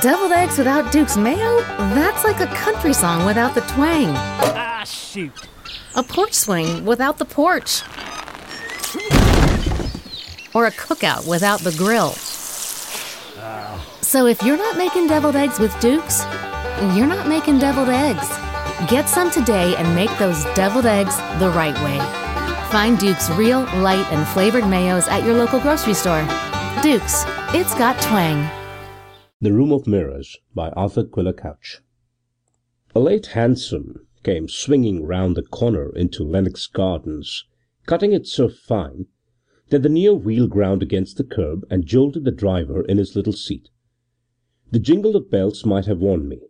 Deviled eggs without Duke's mayo? That's like a country song without the twang. Ah, shoot. A porch swing without the porch. Or a cookout without the grill. So if you're not making deviled eggs with Duke's, you're not making deviled eggs. Get some today and make those deviled eggs the right way. Find Duke's real, light, and flavored mayos at your local grocery store. Duke's, it's got twang. The Room of Mirrors by Arthur Quiller Couch A late hansom came swinging round the corner into Lennox Gardens, cutting it so fine that the near wheel ground against the curb and jolted the driver in his little seat. The jingle of bells might have warned me,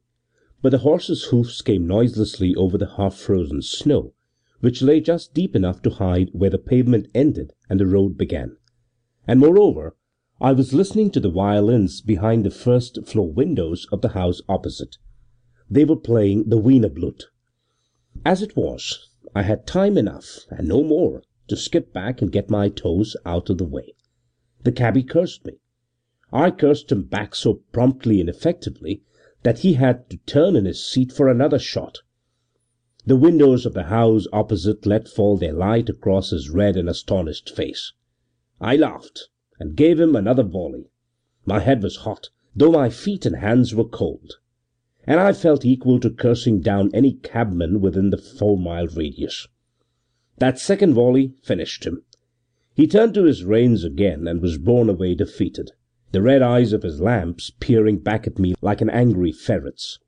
but the horse's hoofs came noiselessly over the half frozen snow, which lay just deep enough to hide where the pavement ended and the road began, and moreover I was listening to the violins behind the first floor windows of the house opposite. They were playing the Wienerblut. As it was, I had time enough, and no more, to skip back and get my toes out of the way. The cabby cursed me. I cursed him back so promptly and effectively that he had to turn in his seat for another shot. The windows of the house opposite let fall their light across his red and astonished face. I laughed and gave him another volley. My head was hot, though my feet and hands were cold, and I felt equal to cursing down any cabman within the four mile radius. That second volley finished him. He turned to his reins again and was borne away defeated, the red eyes of his lamps peering back at me like an angry ferret's.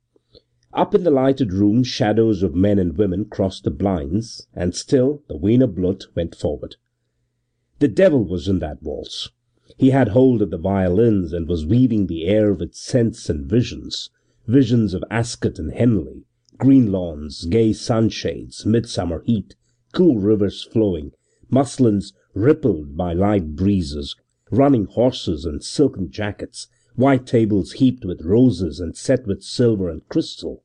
Up in the lighted room shadows of men and women crossed the blinds, and still the Wiener Blut went forward. The devil was in that waltz. He had hold of the violins and was weaving the air with scents and visions visions of Ascot and Henley, green lawns, gay sunshades, midsummer heat, cool rivers flowing, muslins rippled by light breezes, running horses and silken jackets, white tables heaped with roses and set with silver and crystal,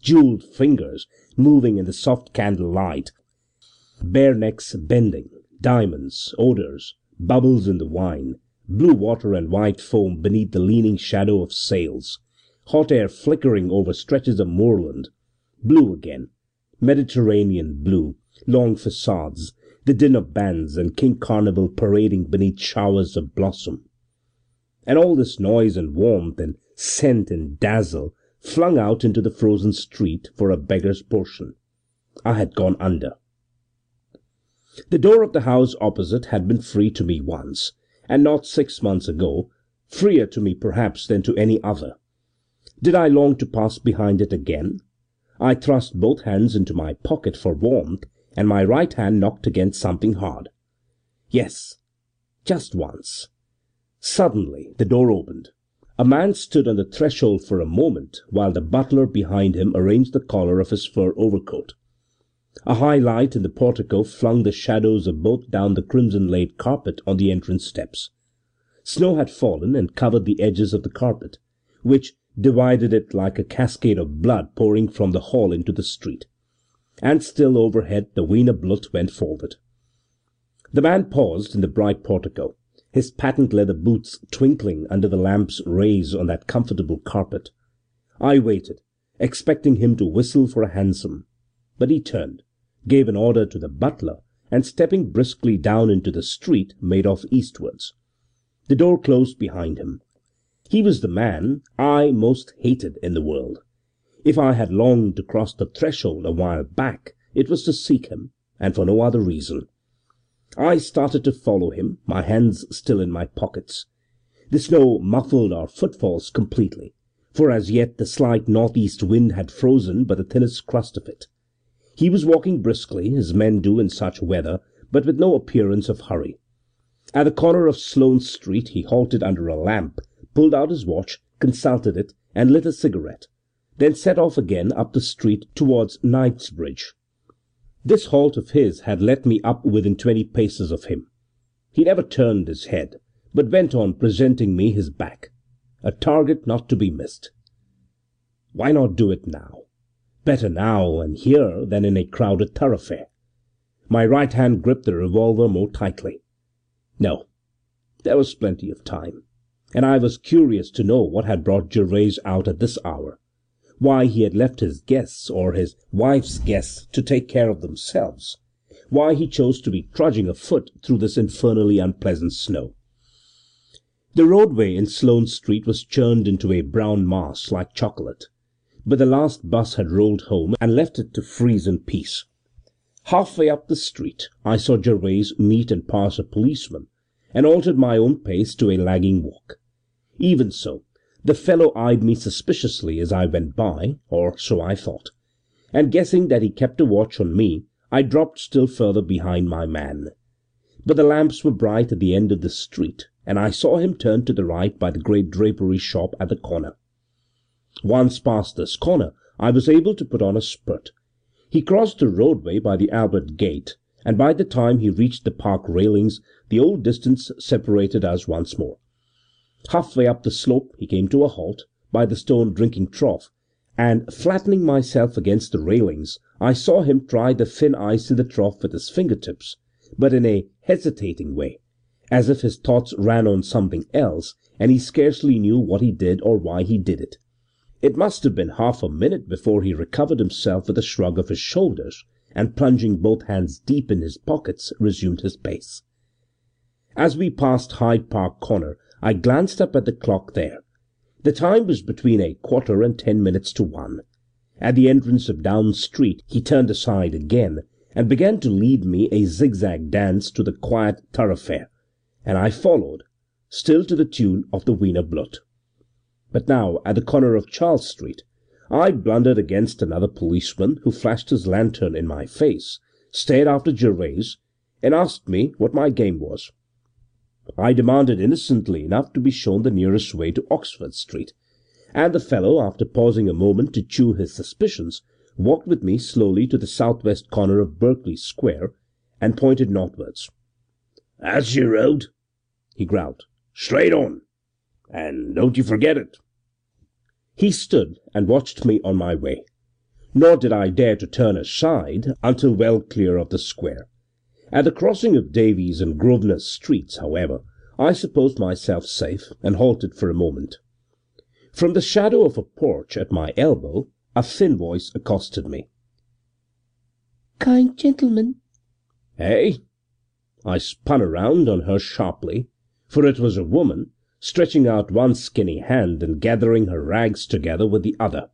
jewelled fingers moving in the soft candle light, bare necks bending, diamonds, odours, bubbles in the wine, blue water and white foam beneath the leaning shadow of sails, hot air flickering over stretches of moorland, blue again, Mediterranean blue, long facades, the din of bands and King Carnival parading beneath showers of blossom. And all this noise and warmth and scent and dazzle flung out into the frozen street for a beggar's portion. I had gone under. The door of the house opposite had been free to me once, and not six months ago, freer to me perhaps than to any other. Did I long to pass behind it again? I thrust both hands into my pocket for warmth, and my right hand knocked against something hard. Yes, just once. Suddenly the door opened. A man stood on the threshold for a moment while the butler behind him arranged the collar of his fur overcoat. A high light in the portico flung the shadows of both down the crimson laid carpet on the entrance steps. Snow had fallen and covered the edges of the carpet, which divided it like a cascade of blood pouring from the hall into the street. And still overhead the Wiener Blut went forward. The man paused in the bright portico, his patent leather boots twinkling under the lamp's rays on that comfortable carpet. I waited, expecting him to whistle for a hansom, but he turned, gave an order to the butler, and stepping briskly down into the street made off eastwards. The door closed behind him. He was the man I most hated in the world. If I had longed to cross the threshold a while back it was to seek him, and for no other reason. I started to follow him, my hands still in my pockets. The snow muffled our footfalls completely, for as yet the slight northeast wind had frozen but the thinnest crust of it. He was walking briskly, as men do in such weather, but with no appearance of hurry. At the corner of Sloane Street he halted under a lamp pulled out his watch, consulted it, and lit a cigarette, then set off again up the street towards Knightsbridge. This halt of his had let me up within twenty paces of him. He never turned his head, but went on presenting me his back a target not to be missed. Why not do it now? Better now and here than in a crowded thoroughfare. My right hand gripped the revolver more tightly. No, there was plenty of time, and I was curious to know what had brought Gervase out at this hour why he had left his guests or his wife's guests to take care of themselves, why he chose to be trudging afoot through this infernally unpleasant snow. The roadway in Sloane Street was churned into a brown mass like chocolate, but the last bus had rolled home and left it to freeze in peace. Half way up the street I saw Gervase meet and pass a policeman, and altered my own pace to a lagging walk. Even so, the fellow eyed me suspiciously as I went by, or so I thought, and guessing that he kept a watch on me, I dropped still further behind my man. But the lamps were bright at the end of the street, and I saw him turn to the right by the great drapery shop at the corner. Once past this corner I was able to put on a spurt. He crossed the roadway by the Albert Gate, and by the time he reached the park railings the old distance separated us once more. Half way up the slope he came to a halt, by the stone drinking trough, and, flattening myself against the railings, I saw him try the thin ice in the trough with his finger tips, but in a hesitating way, as if his thoughts ran on something else, and he scarcely knew what he did or why he did it. It must have been half a minute before he recovered himself with a shrug of his shoulders, and plunging both hands deep in his pockets, resumed his pace. As we passed Hyde Park Corner I glanced up at the clock there. The time was between a quarter and ten minutes to one. At the entrance of Down Street he turned aside again, and began to lead me a zigzag dance to the quiet thoroughfare, and I followed, still to the tune of the Wiener Blut. But now, at the corner of Charles Street, I blundered against another policeman, who flashed his lantern in my face, stared after Gervase, and asked me what my game was. I demanded innocently enough to be shown the nearest way to Oxford Street, and the fellow, after pausing a moment to chew his suspicions, walked with me slowly to the southwest corner of Berkeley Square, and pointed northwards. "That's your road," he growled. "Straight on, and don't you forget it." He stood and watched me on my way, nor did I dare to turn aside until well clear of the square. At the crossing of Davies and Grosvenor Streets, however, I supposed myself safe, and halted for a moment. From the shadow of a porch at my elbow a thin voice accosted me. "Kind gentleman." "Eh?" I spun around on her sharply, for it was a woman, stretching out one skinny hand and gathering her rags together with the other.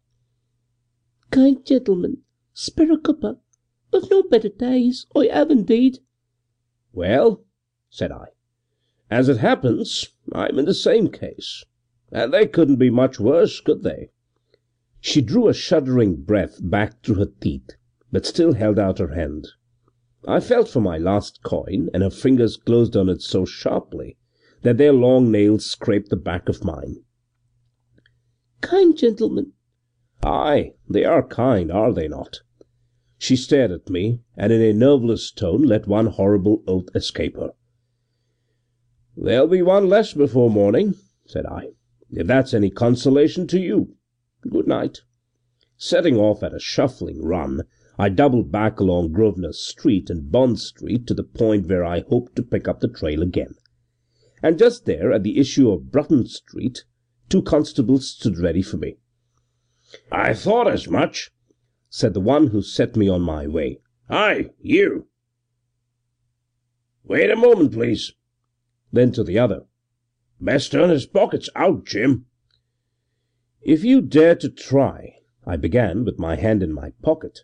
"Kind gentleman, spare a cuppa. I've no better days, I have indeed." "Well," said I, "as it happens, I'm in the same case, and they couldn't be much worse, could they?" She drew a shuddering breath back through her teeth, but still held out her hand. I felt for my last coin, and her fingers closed on it so sharply that their long nails scraped the back of mine. "Kind gentlemen!" "Aye, they are kind, are they not?" She stared at me, and in a nerveless tone let one horrible oath escape her. "There'll be one less before morning," said I, "if that's any consolation to you. Good night." Setting off at a shuffling run, I doubled back along Grosvenor Street and Bond Street to the point where I hoped to pick up the trail again. And just there, at the issue of Bruton Street, two constables stood ready for me. "I thought as much said the one who set me on my way. "Hi, you! Wait a moment, please." Then to the other, "Best turn his pockets out, Jim." "If you dare to try I began, with my hand in my pocket.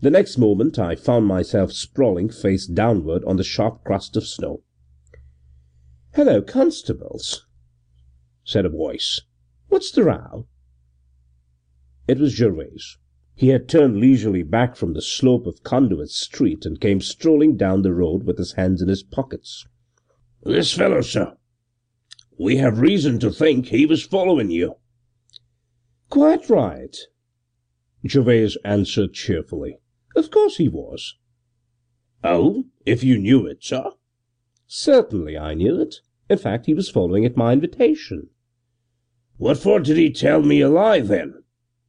The next moment I found myself sprawling face downward on the sharp crust of snow. "Hello, constables," said a voice. "What's the row?" It was Gervase. He had turned leisurely back from the slope of Conduit Street and came strolling down the road with his hands in his pockets. "This fellow, sir. We have reason to think he was following you." "Quite right," Gervase answered cheerfully. "Of course he was." "Oh, if you knew it, sir?" "Certainly I knew it. In fact, he was following at my invitation." "What for did he tell me a lie, then?"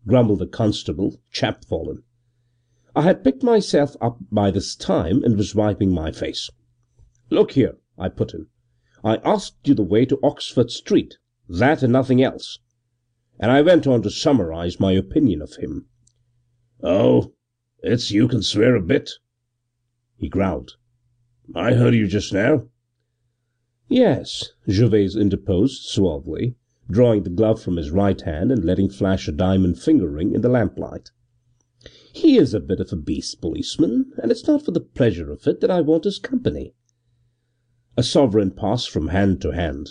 grumbled the constable, chapfallen. I had picked myself up by this time and was wiping my face. "Look here," I put in, "I asked you the way to Oxford Street that and nothing else." And I went on to summarize my opinion of him. "Oh, it's you can swear a bit," he growled. "I heard you just now." "Yes," Gervase interposed suavely, drawing the glove from his right hand and letting flash a diamond finger ring in the lamplight. "He is a bit of a beast, policeman, and it's not for the pleasure of it that I want his company." A sovereign passed from hand to hand.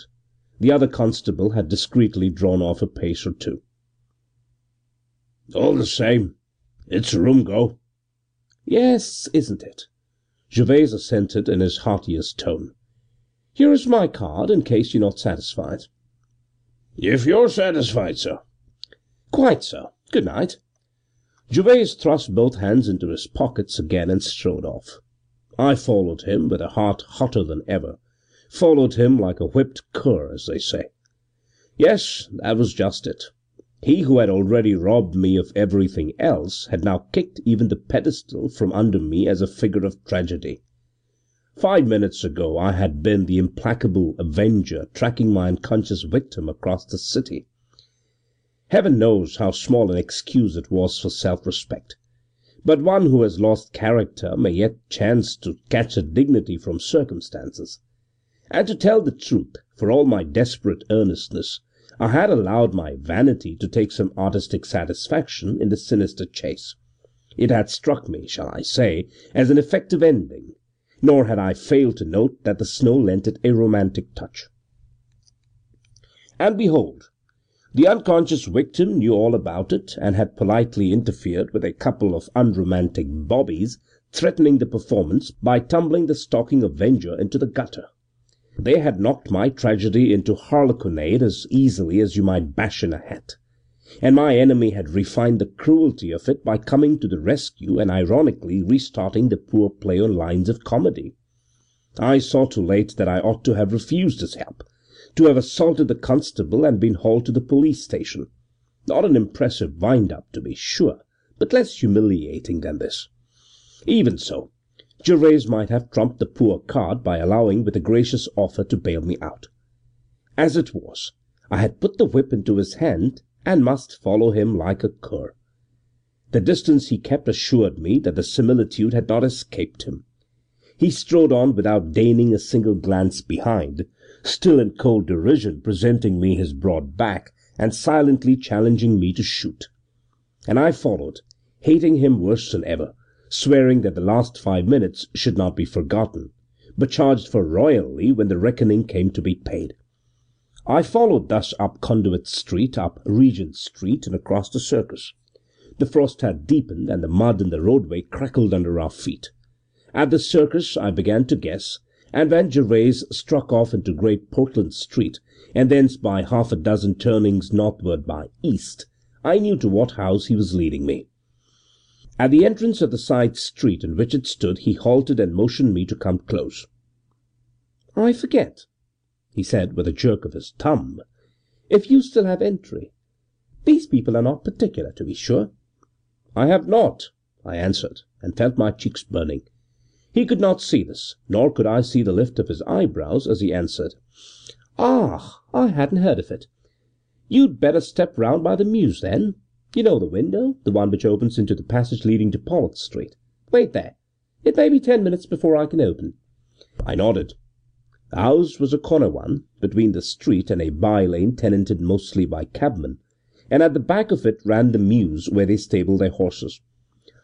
The other constable had discreetly drawn off a pace or two. "All the same, it's a rum go." "Yes, isn't it?" Gervase assented in his heartiest tone. "Here is my card, in case you're not satisfied." "If you're satisfied, sir." "Quite so. Good night." Gervase thrust both hands into his pockets again and strode off. I followed him with a heart hotter than ever followed him like a whipped cur, as they say. Yes, that was just it. He who had already robbed me of everything else had now kicked even the pedestal from under me as a figure of tragedy. Five minutes ago I had been the implacable avenger tracking my unconscious victim across the city. Heaven knows how small an excuse it was for self respect. But one who has lost character may yet chance to catch a dignity from circumstances. And to tell the truth, for all my desperate earnestness, I had allowed my vanity to take some artistic satisfaction in the sinister chase. It had struck me, shall I say, as an effective ending, nor had I failed to note that the snow lent it a romantic touch. And behold, the unconscious victim knew all about it and had politely interfered with a couple of unromantic bobbies threatening the performance by tumbling the stalking avenger into the gutter. They had knocked my tragedy into harlequinade as easily as you might bash in a hat, and my enemy had refined the cruelty of it by coming to the rescue and ironically restarting the poor play on lines of comedy. I saw too late that I ought to have refused his help, to have assaulted the constable and been hauled to the police station. Not an impressive wind up, to be sure, but less humiliating than this. Even so. Gervase might have trumped the poor card by allowing with a gracious offer to bail me out. As it was, I had put the whip into his hand and must follow him like a cur. The distance he kept assured me that the similitude had not escaped him. He strode on without deigning a single glance behind, still in cold derision presenting me his broad back and silently challenging me to shoot. And I followed, hating him worse than ever swearing that the last five minutes should not be forgotten, but charged for royally when the reckoning came to be paid. I followed thus up Conduit Street, up Regent Street, and across the Circus. The frost had deepened, and the mud in the roadway crackled under our feet. At the Circus I began to guess, and when Gervase struck off into Great Portland Street, and thence by half a dozen turnings northward by east, I knew to what house he was leading me. At the entrance of the side street in which it stood he halted and motioned me to come close. "I forget," he said with a jerk of his thumb, "if you still have entry. These people are not particular, to be sure." "I have not," I answered, and felt my cheeks burning. He could not see this, nor could I see the lift of his eyebrows as he answered: "Ah, I hadn't heard of it. You'd better step round by the mews, then. You know the window, the one which opens into the passage leading to Pollock Street. Wait there. It may be ten minutes before I can open." I nodded. The house was a corner one, between the street and a by lane tenanted mostly by cabmen, and at the back of it ran the mews where they stabled their horses.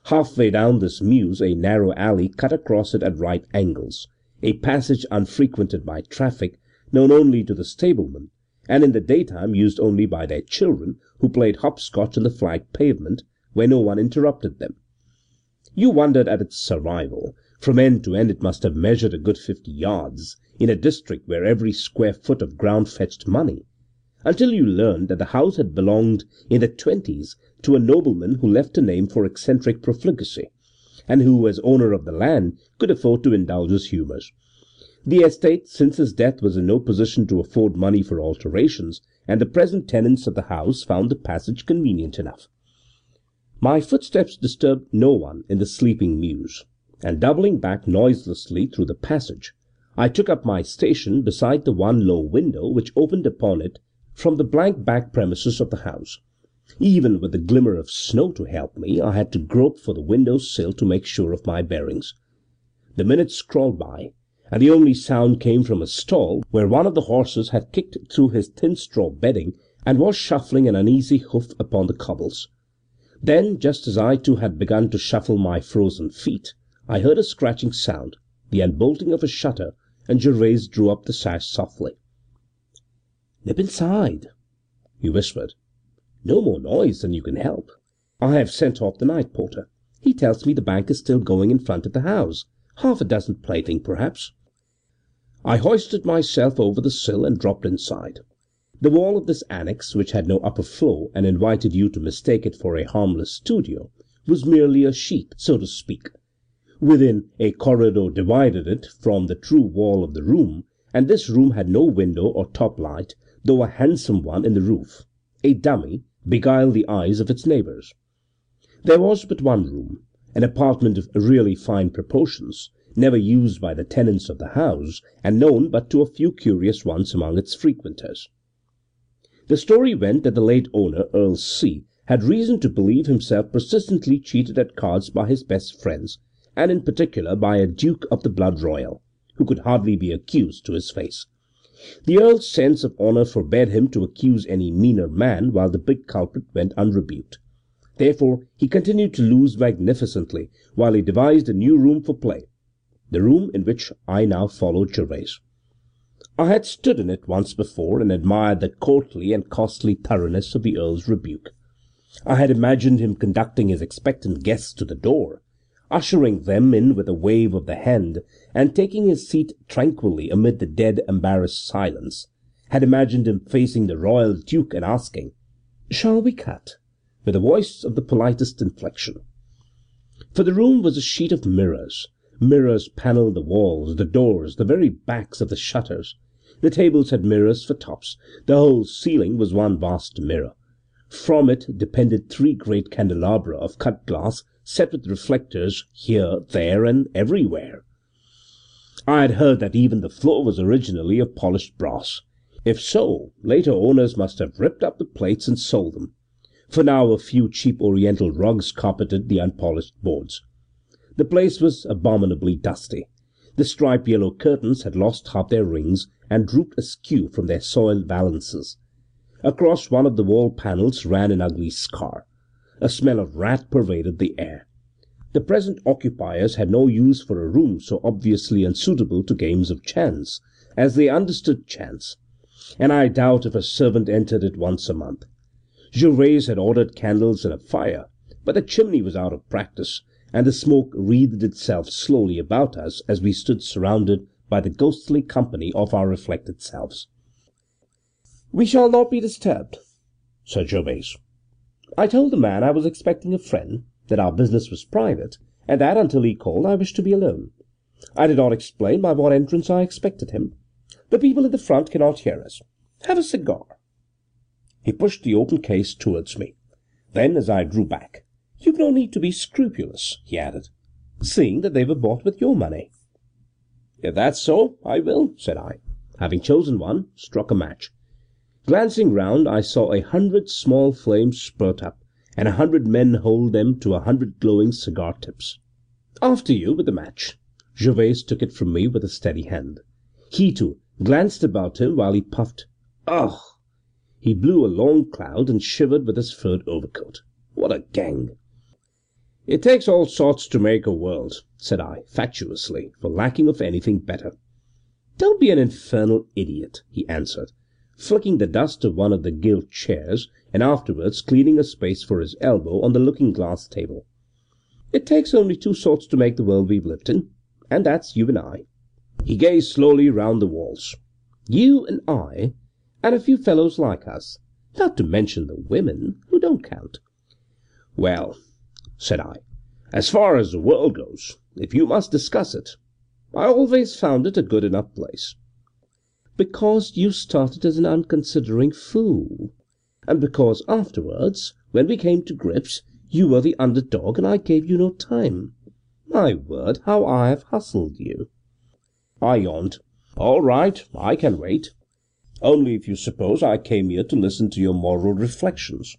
Half way down this mews a narrow alley cut across it at right angles, a passage unfrequented by traffic, known only to the stablemen, and in the daytime used only by their children, who played hopscotch on the flagged pavement, where no one interrupted them. You wondered at its survival. From end to end it must have measured a good fifty yards, in a district where every square foot of ground fetched money. until you learned that the house had belonged in the twenties to a nobleman who left a name for eccentric profligacy, and who, as owner of the land, could afford to indulge his humours. The estate since his death was in no position to afford money for alterations, and the present tenants of the house found the passage convenient enough. My footsteps disturbed no one in the sleeping mews, and doubling back noiselessly through the passage, I took up my station beside the one low window which opened upon it from the blank back premises of the house. Even with the glimmer of snow to help me, I had to grope for the window sill to make sure of my bearings. The minutes crawled by, and the only sound came from a stall where one of the horses had kicked through his thin straw bedding and was shuffling an uneasy hoof upon the cobbles. Then, just as I too had begun to shuffle my frozen feet, I heard a scratching sound, the unbolting of a shutter, and Gervase drew up the sash softly. "Nip inside," he whispered. "No more noise than you can help. I have sent off the night porter. He tells me the bank is still going in front of the house. Half a dozen plating, perhaps. I hoisted myself over the sill and dropped inside. The wall of this annex, which had no upper floor and invited you to mistake it for a harmless studio, was merely a sheet, so to speak. Within, a corridor divided it from the true wall of the room, and this room had no window or top light, though a handsome one in the roof a dummy beguiled the eyes of its neighbours. There was but one room an apartment of really fine proportions, never used by the tenants of the house, and known but to a few curious ones among its frequenters. The story went that the late owner, Earl C, had reason to believe himself persistently cheated at cards by his best friends, and in particular by a duke of the blood royal, who could hardly be accused to his face. The earl's sense of honour forbade him to accuse any meaner man while the big culprit went unrebuked. Therefore he continued to lose magnificently while he devised a new room for play the room in which I now followed Gervase. I had stood in it once before and admired the courtly and costly thoroughness of the earl's rebuke. I had imagined him conducting his expectant guests to the door, ushering them in with a wave of the hand, and taking his seat tranquilly amid the dead, embarrassed silence; had imagined him facing the royal duke and asking, "Shall we cut?" with a voice of the politest inflection. For the room was a sheet of mirrors. Mirrors panelled the walls, the doors, the very backs of the shutters. The tables had mirrors for tops. The whole ceiling was one vast mirror. From it depended three great candelabra of cut glass set with reflectors here, there, and everywhere. I had heard that even the floor was originally of polished brass. If so, later owners must have ripped up the plates and sold them for now a few cheap Oriental rugs carpeted the unpolished boards. The place was abominably dusty. The striped yellow curtains had lost half their rings and drooped askew from their soiled valances. Across one of the wall panels ran an ugly scar. A smell of rat pervaded the air. The present occupiers had no use for a room so obviously unsuitable to games of chance, as they understood chance, and I doubt if a servant entered it once a month. Gervase had ordered candles and a fire, but the chimney was out of practice, and the smoke wreathed itself slowly about us as we stood surrounded by the ghostly company of our reflected selves. "We shall not be disturbed," said Gervase. I told the man I was expecting a friend, that our business was private, and that, until he called, I wished to be alone. I did not explain by what entrance I expected him. The people in the front cannot hear us. Have a cigar. He pushed the open case towards me. Then, as I drew back, "You've no need to be scrupulous," he added, "seeing that they were bought with your money." "If that's so, I will," said I. Having chosen one, struck a match. Glancing round, I saw a hundred small flames spurt up, and a hundred men hold them to a hundred glowing cigar tips. "After you with the match." Gervase took it from me with a steady hand. He, too, glanced about him while he puffed. Ugh! He blew a long cloud and shivered with his furred overcoat. What a gang! "It takes all sorts to make a world," said I, fatuously, for lacking of anything better. "Don't be an infernal idiot," he answered, flicking the dust of one of the gilt chairs, and afterwards cleaning a space for his elbow on the looking glass table. "It takes only two sorts to make the world we've lived in, and that's you and I." He gazed slowly round the walls. "You and I and a few fellows like us, not to mention the women, who don't count. Well, said I, as far as the world goes, if you must discuss it, I always found it a good enough place. Because you started as an unconsidering fool, and because afterwards, when we came to grips, you were the underdog and I gave you no time. My word, how I have hustled you! I yawned. All right, I can wait. Only if you suppose I came here to listen to your moral reflections.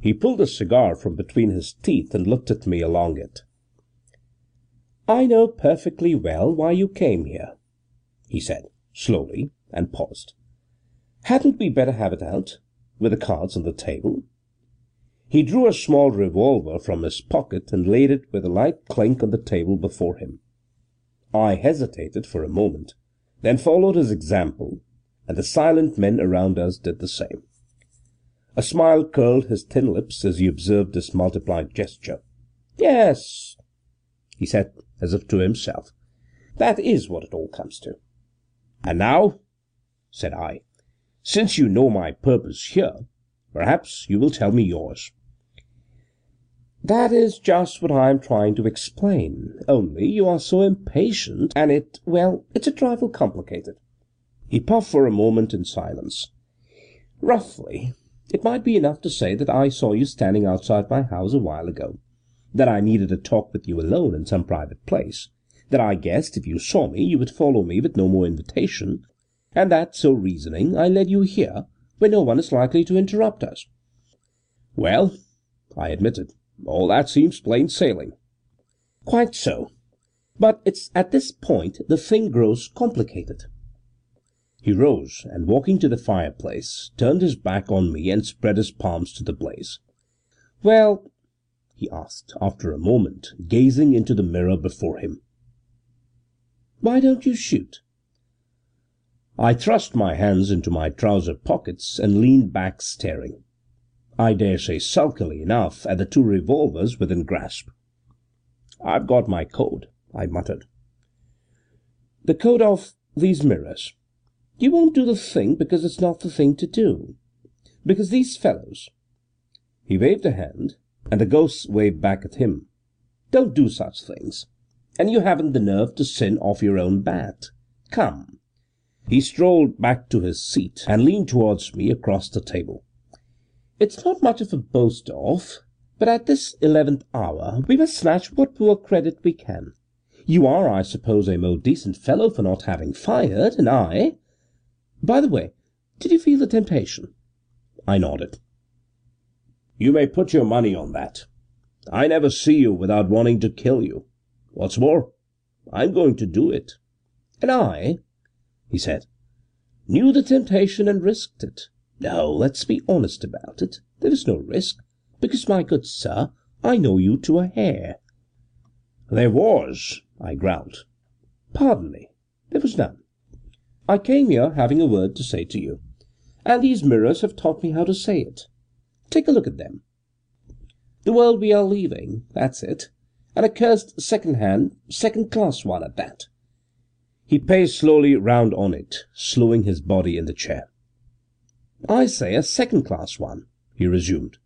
He pulled a cigar from between his teeth and looked at me along it. I know perfectly well why you came here, he said, slowly, and paused. Hadn't we better have it out, with the cards on the table? He drew a small revolver from his pocket and laid it with a light clink on the table before him. I hesitated for a moment, then followed his example, and the silent men around us did the same. A smile curled his thin lips as he observed this multiplied gesture. Yes, he said, as if to himself, that is what it all comes to. And now, said I, since you know my purpose here, perhaps you will tell me yours. That is just what I am trying to explain, only you are so impatient, and it, well, it's a trifle complicated. He puffed for a moment in silence. Roughly, it might be enough to say that I saw you standing outside my house a while ago, that I needed a talk with you alone in some private place, that I guessed if you saw me you would follow me with no more invitation, and that, so reasoning, I led you here, where no one is likely to interrupt us. Well, I admitted, all that seems plain sailing. Quite so. But it's at this point the thing grows complicated. He rose, and walking to the fireplace, turned his back on me and spread his palms to the blaze. Well, he asked, after a moment, gazing into the mirror before him, why don't you shoot? I thrust my hands into my trouser pockets and leaned back staring. I dare say sulkily enough at the two revolvers within grasp. I've got my code, I muttered. The code of these mirrors. You won't do the thing because it's not the thing to do. Because these fellows He waved a hand, and the ghosts waved back at him. Don't do such things. And you haven't the nerve to sin off your own bat. Come. He strolled back to his seat and leaned towards me across the table. It's not much of a boast of, but at this eleventh hour we must snatch what poor credit we can. You are, I suppose, a more decent fellow for not having fired, and I By the way, did you feel the temptation? I nodded. You may put your money on that. I never see you without wanting to kill you. What's more, I'm going to do it. And I, he said, knew the temptation and risked it. No, let's be honest about it. There was no risk, because, my good sir, I know you to a hair. There was, I growled. Pardon me, there was none. I came here having a word to say to you, and these mirrors have taught me how to say it. Take a look at them. The world we are leaving, that's it, and a cursed second-hand, second-class one at that. He paced slowly round on it, slewing his body in the chair. I say a second-class one, he resumed,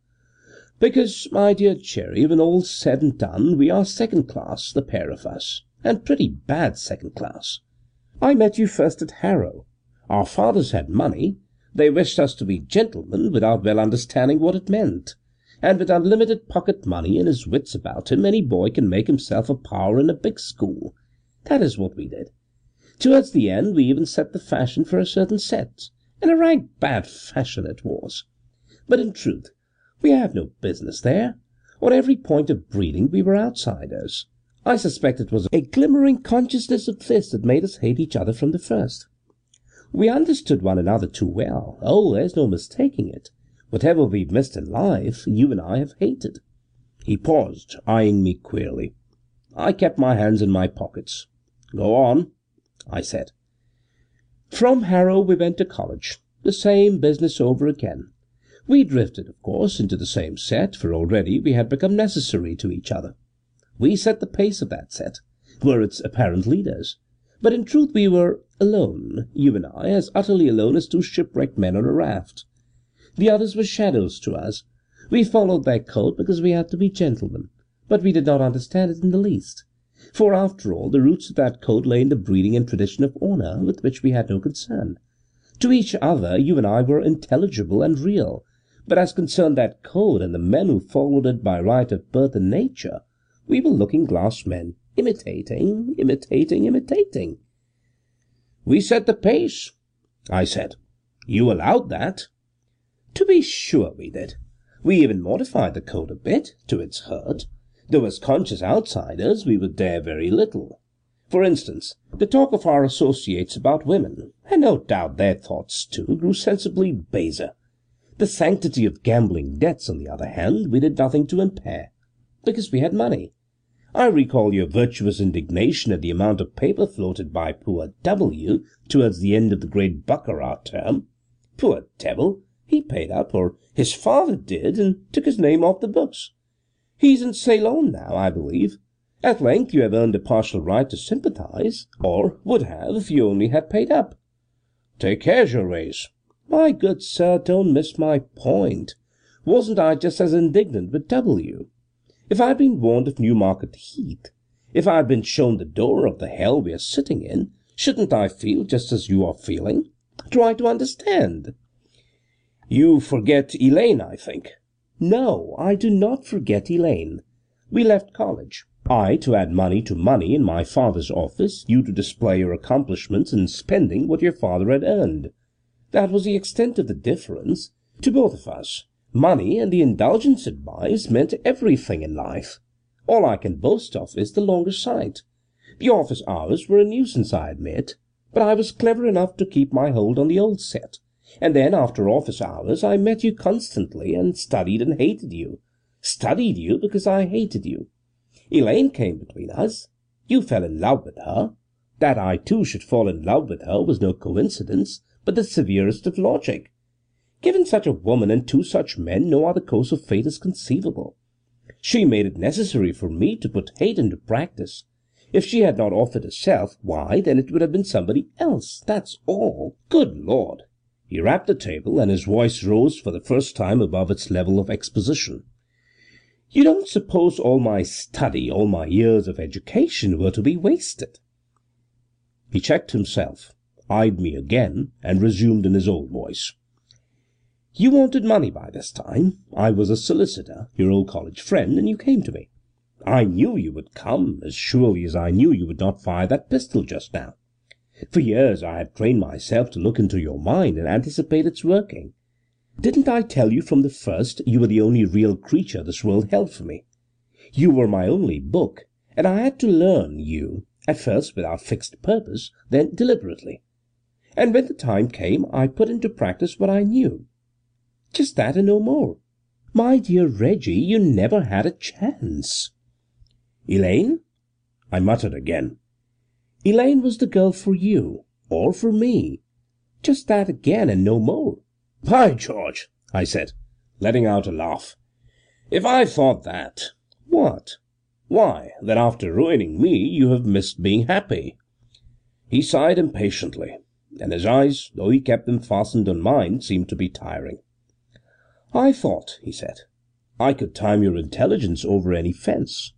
because, my dear Cherry, when all's said and done, we are second-class, the pair of us, and pretty bad second-class. I met you first at Harrow. Our fathers had money. They wished us to be gentlemen without well understanding what it meant. And with unlimited pocket money and his wits about him any boy can make himself a power in a big school. That is what we did. Towards the end we even set the fashion for a certain set and a rank bad fashion it was. But in truth we have no business there. On every point of breeding we were outsiders. I suspect it was a glimmering consciousness of this that made us hate each other from the first. We understood one another too well. Oh, there's no mistaking it. Whatever we've missed in life, you and I have hated. He paused, eyeing me queerly. I kept my hands in my pockets. Go on, I said. From Harrow we went to college. The same business over again. We drifted, of course, into the same set, for already we had become necessary to each other. We set the pace of that set, were its apparent leaders. But in truth we were alone, you and I, as utterly alone as two shipwrecked men on a raft. The others were shadows to us. We followed their code because we had to be gentlemen, but we did not understand it in the least. For, after all, the roots of that code lay in the breeding and tradition of honour, with which we had no concern. To each other you and I were intelligible and real, but as concerned that code and the men who followed it by right of birth and nature, we were looking glass men, imitating, imitating, imitating. We set the pace, I said. You allowed that. To be sure we did. We even modified the code a bit, to its hurt, though as conscious outsiders we would dare very little. For instance, the talk of our associates about women, and no doubt their thoughts too, grew sensibly baser. The sanctity of gambling debts, on the other hand, we did nothing to impair, because we had money. I recall your virtuous indignation at the amount of paper floated by poor W. towards the end of the great baccarat term. Poor devil! He paid up, or his father did, and took his name off the books. He's in Ceylon now, I believe. At length you have earned a partial right to sympathize, or would have if you only had paid up. Take care, Gervase. My good sir, don't miss my point. Wasn't I just as indignant with W? If I had been warned of Newmarket Heath, if I had been shown the door of the hell we are sitting in, shouldn't I feel just as you are feeling? Try to understand. You forget Elaine, I think. No, I do not forget Elaine. We left college. I to add money to money in my father's office, you to display your accomplishments in spending what your father had earned. That was the extent of the difference, to both of us. Money and the indulgence it buys meant everything in life. All I can boast of is the longer sight. The office hours were a nuisance, I admit, but I was clever enough to keep my hold on the old set. And then, after office hours, I met you constantly, and studied and hated you. Studied you because I hated you. Elaine came between us. You fell in love with her. That I too should fall in love with her was no coincidence, but the severest of logic. Given such a woman and two such men, no other course of fate is conceivable. She made it necessary for me to put hate into practice. If she had not offered herself, why, then it would have been somebody else, that's all. Good Lord! He rapped the table, and his voice rose for the first time above its level of exposition. You don't suppose all my study, all my years of education were to be wasted? He checked himself, eyed me again, and resumed in his old voice. You wanted money by this time. I was a solicitor, your old college friend, and you came to me. I knew you would come, as surely as I knew you would not fire that pistol just now. For years I have trained myself to look into your mind and anticipate its working. Didn't I tell you from the first you were the only real creature this world held for me? You were my only book, and I had to learn you, at first without fixed purpose, then deliberately. And when the time came I put into practice what I knew. Just that and no more. My dear Reggie, you never had a chance. Elaine? I muttered again. Elaine was the girl for you, or for me. Just that again and no more. By George, I said, letting out a laugh. If I thought that. What? Why, that after ruining me you have missed being happy. He sighed impatiently, and his eyes, though he kept them fastened on mine, seemed to be tiring. I thought, he said, I could time your intelligence over any fence.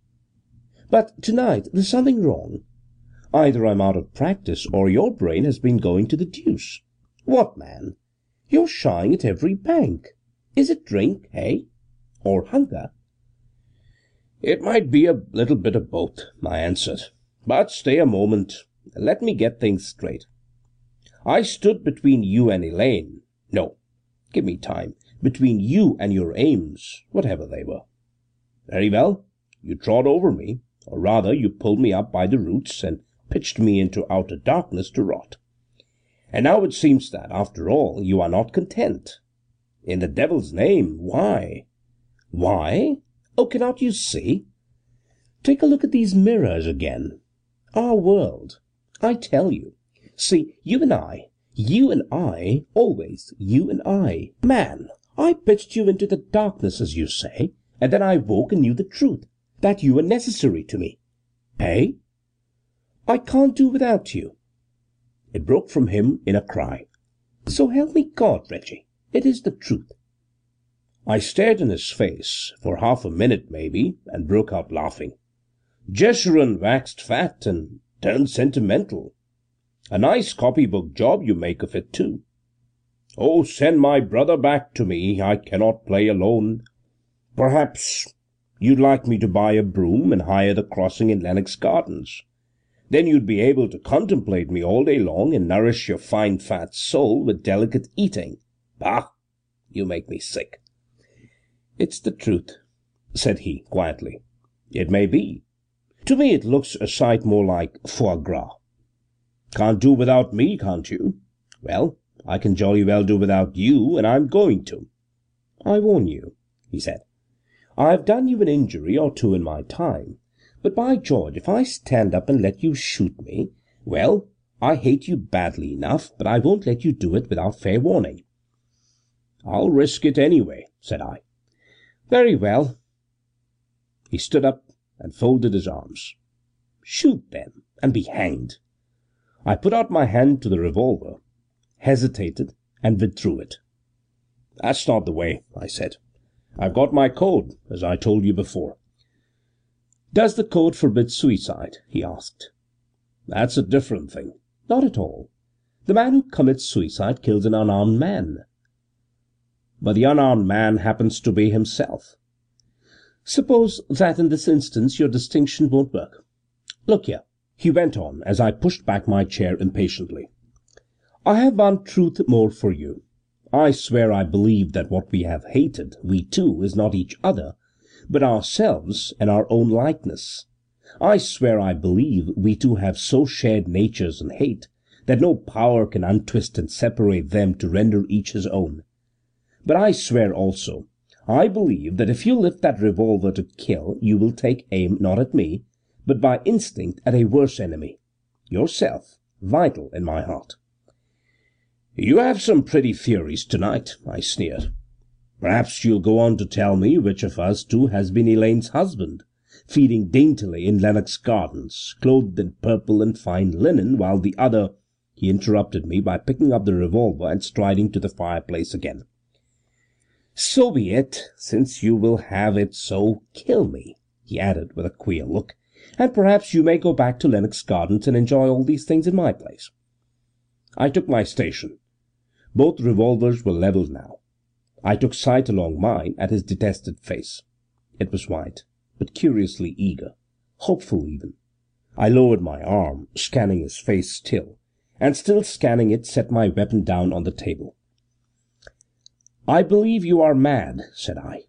But to-night there's something wrong. Either I'm out of practice or your brain has been going to the deuce. What, man? You're shying at every bank. Is it drink, eh? Or hunger? It might be a little bit of both, I answered. But stay a moment. Let me get things straight. I stood between you and Elaine. No, give me time between you and your aims, whatever they were. Very well, you trod over me, or rather you pulled me up by the roots and pitched me into outer darkness to rot. And now it seems that, after all, you are not content. In the devil's name, why? Why? Oh, cannot you see? Take a look at these mirrors again. Our world. I tell you. See, you and I, you and I, always you and I. Man, I pitched you into the darkness, as you say, and then I woke and knew the truth, that you were necessary to me. Eh? I can't do without you." It broke from him in a cry. "So help me God, Reggie, it is the truth." I stared in his face for half a minute, maybe, and broke out laughing. Jeshurun waxed fat and turned sentimental. A nice copybook job you make of it, too. Oh, send my brother back to me. I cannot play alone. Perhaps you'd like me to buy a broom and hire the crossing in Lennox Gardens. Then you'd be able to contemplate me all day long and nourish your fine fat soul with delicate eating. Bah! You make me sick. It's the truth, said he quietly. It may be. To me it looks a sight more like foie gras. Can't do without me, can't you? Well, I can jolly well do without you, and I'm going to. I warn you, he said. I've done you an injury or two in my time, but by George, if I stand up and let you shoot me, well, I hate you badly enough, but I won't let you do it without fair warning. I'll risk it anyway, said I. Very well. He stood up and folded his arms. Shoot, then, and be hanged. I put out my hand to the revolver, hesitated, and withdrew it. That's not the way, I said. I've got my code, as I told you before. Does the code forbid suicide? he asked. That's a different thing. Not at all. The man who commits suicide kills an unarmed man. But the unarmed man happens to be himself. Suppose that in this instance your distinction won't work. Look here he went on as I pushed back my chair impatiently. I have one truth more for you. I swear I believe that what we have hated, we two, is not each other, but ourselves and our own likeness. I swear I believe we two have so shared natures and hate that no power can untwist and separate them to render each his own. But I swear also, I believe that if you lift that revolver to kill, you will take aim not at me, but by instinct at a worse enemy yourself, vital in my heart. You have some pretty theories tonight, I sneered. Perhaps you'll go on to tell me which of us two has been Elaine's husband, feeding daintily in Lennox Gardens, clothed in purple and fine linen, while the other He interrupted me by picking up the revolver and striding to the fireplace again. So be it, since you will have it so, kill me, he added with a queer look and perhaps you may go back to Lennox Gardens and enjoy all these things in my place. I took my station. Both revolvers were levelled now. I took sight along mine at his detested face. It was white, but curiously eager, hopeful even. I lowered my arm, scanning his face still, and still scanning it set my weapon down on the table. I believe you are mad, said I.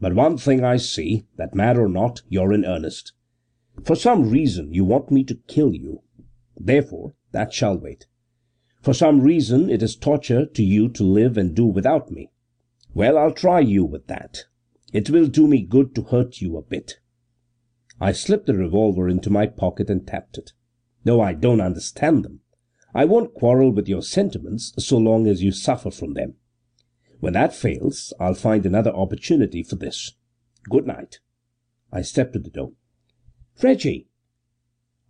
But one thing I see, that mad or not, you're in earnest. For some reason you want me to kill you. Therefore that shall wait. For some reason it is torture to you to live and do without me. Well, I'll try you with that. It will do me good to hurt you a bit. I slipped the revolver into my pocket and tapped it. No, I don't understand them. I won't quarrel with your sentiments so long as you suffer from them. When that fails, I'll find another opportunity for this. Good night. I stepped to the door. Reggie!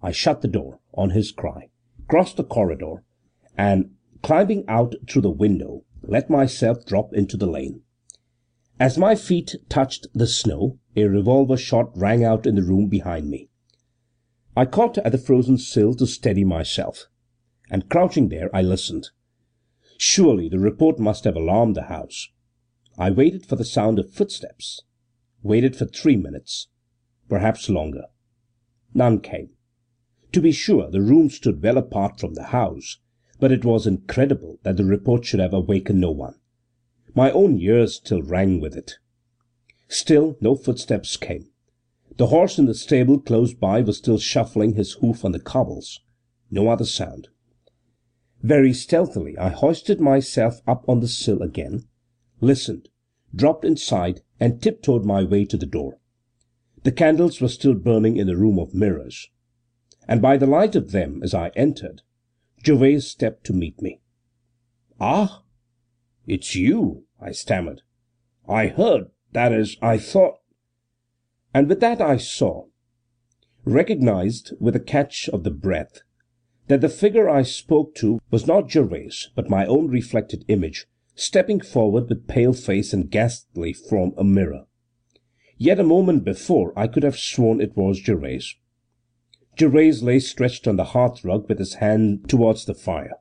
I shut the door, on his cry, crossed the corridor, and, climbing out through the window, let myself drop into the lane. As my feet touched the snow, a revolver shot rang out in the room behind me. I caught at the frozen sill to steady myself, and crouching there I listened. Surely the report must have alarmed the house. I waited for the sound of footsteps, waited for three minutes, perhaps longer. None came. To be sure, the room stood well apart from the house, but it was incredible that the report should have awakened no one. My own ears still rang with it. Still no footsteps came. The horse in the stable close by was still shuffling his hoof on the cobbles. No other sound. Very stealthily I hoisted myself up on the sill again, listened, dropped inside, and tiptoed my way to the door. The candles were still burning in the room of mirrors, and by the light of them, as I entered, Gervase stepped to meet me. "Ah, it's you," I stammered. "I heard that is, I thought And with that I saw. recognized, with a catch of the breath, that the figure I spoke to was not Gervase, but my own reflected image, stepping forward with pale face and ghastly from a mirror. Yet a moment before I could have sworn it was Gervase. Gervase lay stretched on the hearth rug with his hand towards the fire.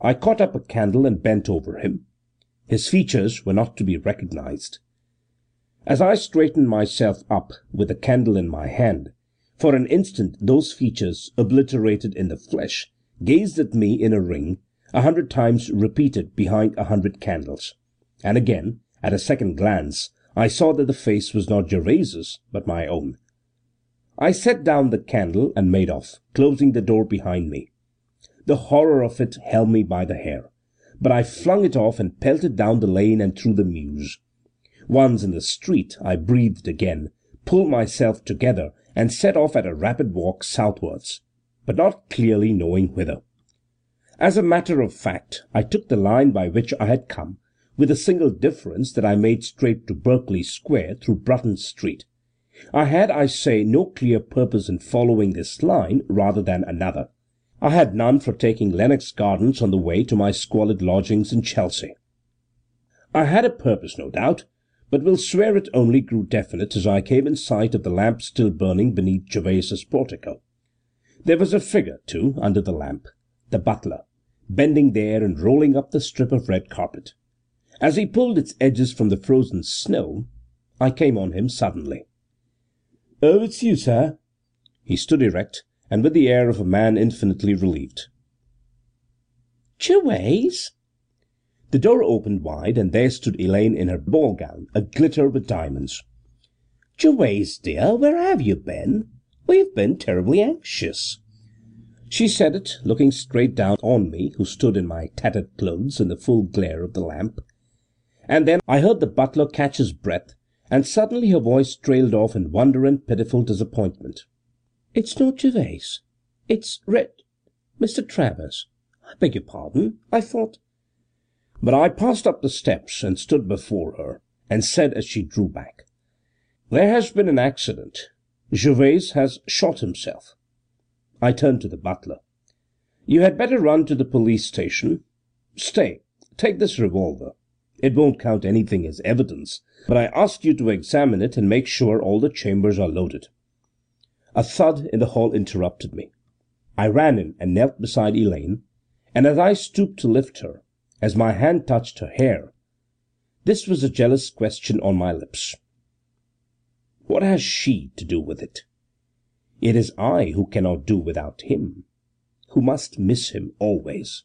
I caught up a candle and bent over him. His features were not to be recognized. As I straightened myself up, with the candle in my hand, for an instant those features, obliterated in the flesh, gazed at me in a ring, a hundred times repeated behind a hundred candles. And again, at a second glance, I saw that the face was not Gervase's, but my own. I set down the candle and made off, closing the door behind me. The horror of it held me by the hair, but I flung it off and pelted down the lane and through the mews. Once in the street, I breathed again, pulled myself together, and set off at a rapid walk southwards, but not clearly knowing whither. As a matter of fact, I took the line by which I had come, with the single difference that I made straight to Berkeley Square through Bruton Street. I had, I say, no clear purpose in following this line rather than another. I had none for taking Lennox Gardens on the way to my squalid lodgings in Chelsea. I had a purpose, no doubt, but will swear it only grew definite as I came in sight of the lamp still burning beneath Gervase's portico. There was a figure, too, under the lamp, the butler, bending there and rolling up the strip of red carpet. As he pulled its edges from the frozen snow, I came on him suddenly. "Oh, it's you, sir." He stood erect, and with the air of a man infinitely relieved. "Gervase?" The door opened wide, and there stood Elaine in her ball gown, a glitter with diamonds. "Gervase, dear, where have you been? We've been terribly anxious." She said it, looking straight down on me, who stood in my tattered clothes in the full glare of the lamp. And then I heard the butler catch his breath, and suddenly her voice trailed off in wonder and pitiful disappointment. "It's not Gervase. It's Red Mr. Travers. I beg your pardon. I thought but I passed up the steps and stood before her, and said as she drew back: "There has been an accident. Gervase has shot himself." I turned to the butler. "You had better run to the police station. Stay, take this revolver. It won't count anything as evidence, but I ask you to examine it and make sure all the chambers are loaded." A thud in the hall interrupted me. I ran in and knelt beside Elaine, and as I stooped to lift her as my hand touched her hair, this was a jealous question on my lips: What has she to do with it? It is I who cannot do without him, who must miss him always.